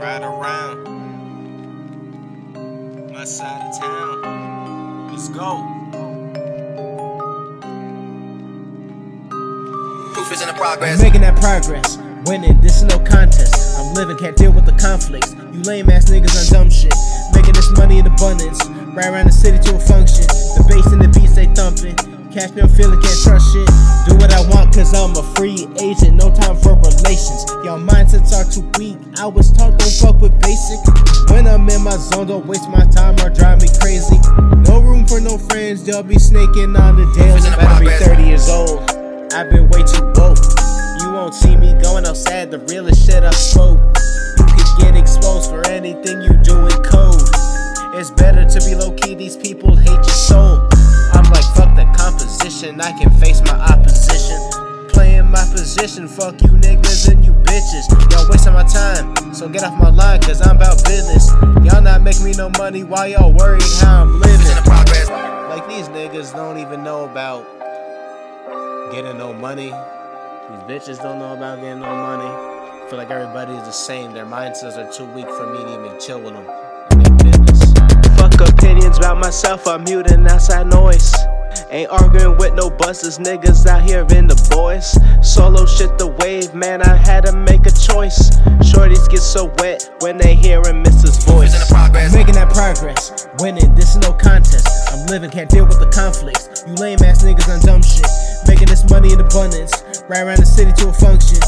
ride around my side of town. Let's go. Proof is in the I'm progress. making that progress. Winning, this is no contest. I'm living, can't deal with the conflicts. You lame ass niggas on dumb shit. Making this money in abundance. Right around the city to a function. The bass and the beats they thumping. Cash me, I'm feeling, can't trust shit. Cause I'm a free agent. No time for relations. Y'all mindsets are too weak. I was taught don't fuck with basic. When I'm in my zone, don't waste my time or drive me crazy. No room for no friends, they'll be snaking on the daily. Better be 30 years old. I've been way too woke. You won't see me going outside, the realest shit I spoke. You could get exposed for anything you do in code. It's better to be low key, these people hate your soul. I'm like, fuck the composition, I can face. My position, fuck you niggas and you bitches. Y'all wasting my time, so get off my line, cause I'm about business. Y'all not making me no money why y'all worried how I'm living. Proof is in the progress. Like these niggas don't even know about getting no money. These bitches don't know about getting no money. Feel like everybody is the same. Their mindsets are too weak for me to even chill with them. And their business. Fuck opinions about myself. I'm muting outside noise. Ain't arguing with no busters, niggas out here in the boys. Solo shit the wave, man. I had to make a choice. Shorties get so wet when they hearing Mrs. Proof is in the voice. progress. Making that progress, winning, this is no contest. I'm living, can't deal with the conflicts. You lame ass niggas on dumb shit. Making this money in abundance, right around the city to a function.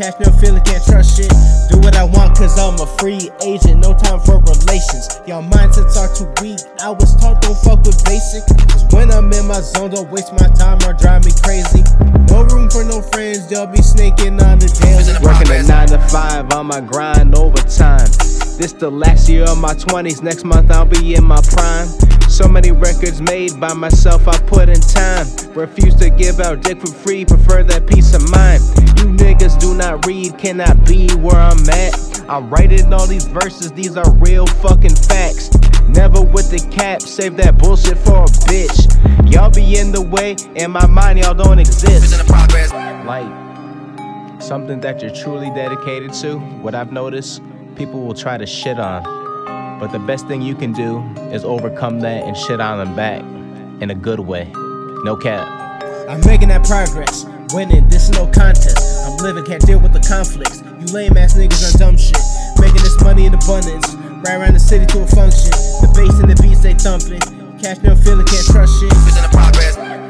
Cash no feeling, can't trust shit. Do what I want, cause I'm a free agent. No time for relations. Y'all mindsets are too weak. I was taught don't fuck with basic. Cause when I'm in my zone, don't waste my time or drive me crazy. No room for no friends, they'll be snaking on the daily. Working a nine to five on my grind overtime. This the last year of my 20s. Next month I'll be in my prime. So many records made by myself, I put in time. Refuse to give out dick for free, prefer that peace of mind. You niggas do not read, cannot be where I'm at. I'm writing all these verses, these are real fucking facts. Never with the cap, save that bullshit for a bitch. Y'all be in the way, in my mind, y'all don't exist in the progress. like something that you're truly dedicated to, what I've noticed, people will try to shit on. But the best thing you can do is overcome that and shit on them back in a good way. No cap. I'm making that progress. Winning, this is no contest. Living, can't deal with the conflicts. You lame ass niggas on dumb shit. Making this money in abundance. Right around the city to a function. The bass and the beats they thumping. Cash no feeling, can't trust shit. Is in the progress.